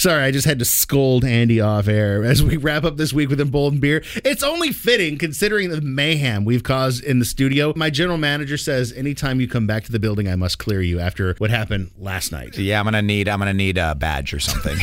Sorry, I just had to scold Andy off air as we wrap up this week with Embolden Beer. It's only fitting considering the mayhem we've caused in the studio. My general manager says anytime you come back to the building, I must clear you after what happened last night. Yeah, I'm gonna need I'm gonna need a badge or something.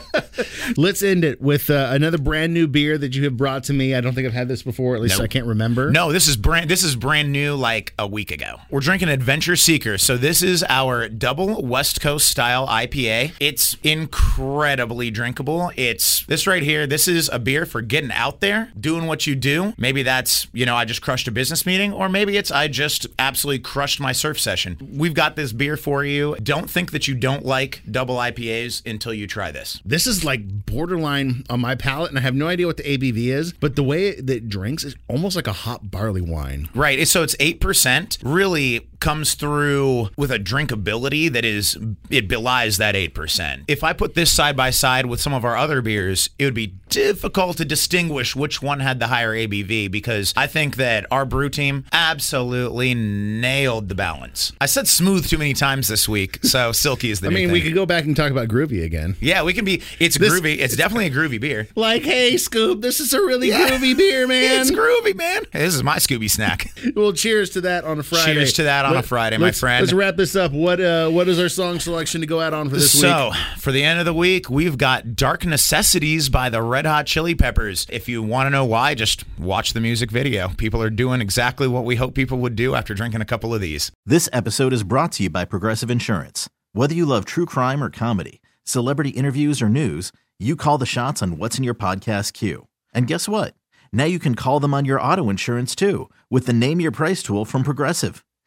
Let's end it with uh, another brand new beer that you have brought to me. I don't think I've had this before. At least Nope. I can't remember. No, this is brand this is brand new like a week ago. We're drinking Adventure Seeker. So this is our double West Coast style IPA. It's incredibly drinkable. It's this right here. This is a beer for getting out there, doing what you do. Maybe that's, you know, I just crushed a business meeting or maybe it's I just absolutely crushed my surf session. We've got this beer for you. Don't think that you don't like double IPAs until you try this. This is like borderline on my palate, and I have no idea what the ABV is, but the way that it drinks is almost like a hot barley wine. Right. So it's 8%. Really comes through with a drinkability that is, it belies that 8%. If I put this side by side with some of our other beers, it would be difficult to distinguish which one had the higher ABV because I think that our brew team absolutely nailed the balance. I said smooth too many times this week, so silky is the I mean, thing. we could go back and talk about groovy again. yeah, we can be. It's This- groovy. It's definitely a groovy beer. Like, hey, Scoop, this is a really groovy beer, man. It's groovy, man. This is my Scooby snack. well, cheers to that on a Friday. Cheers to that on a Friday, my let's- friend. Let's wrap this up. What uh, what is our song selection to go out on for this so, week? So for the end of the week, we've got Dark Necessities by the Red Hot Chili Peppers. If you want to know why, just watch the music video. People are doing exactly what we hope people would do after drinking a couple of these. This episode is brought to you by Progressive Insurance. Whether you love true crime or comedy, celebrity interviews or news, you call the shots on what's in your podcast queue. And guess what? Now you can call them on your auto insurance too with the Name Your Price tool from Progressive.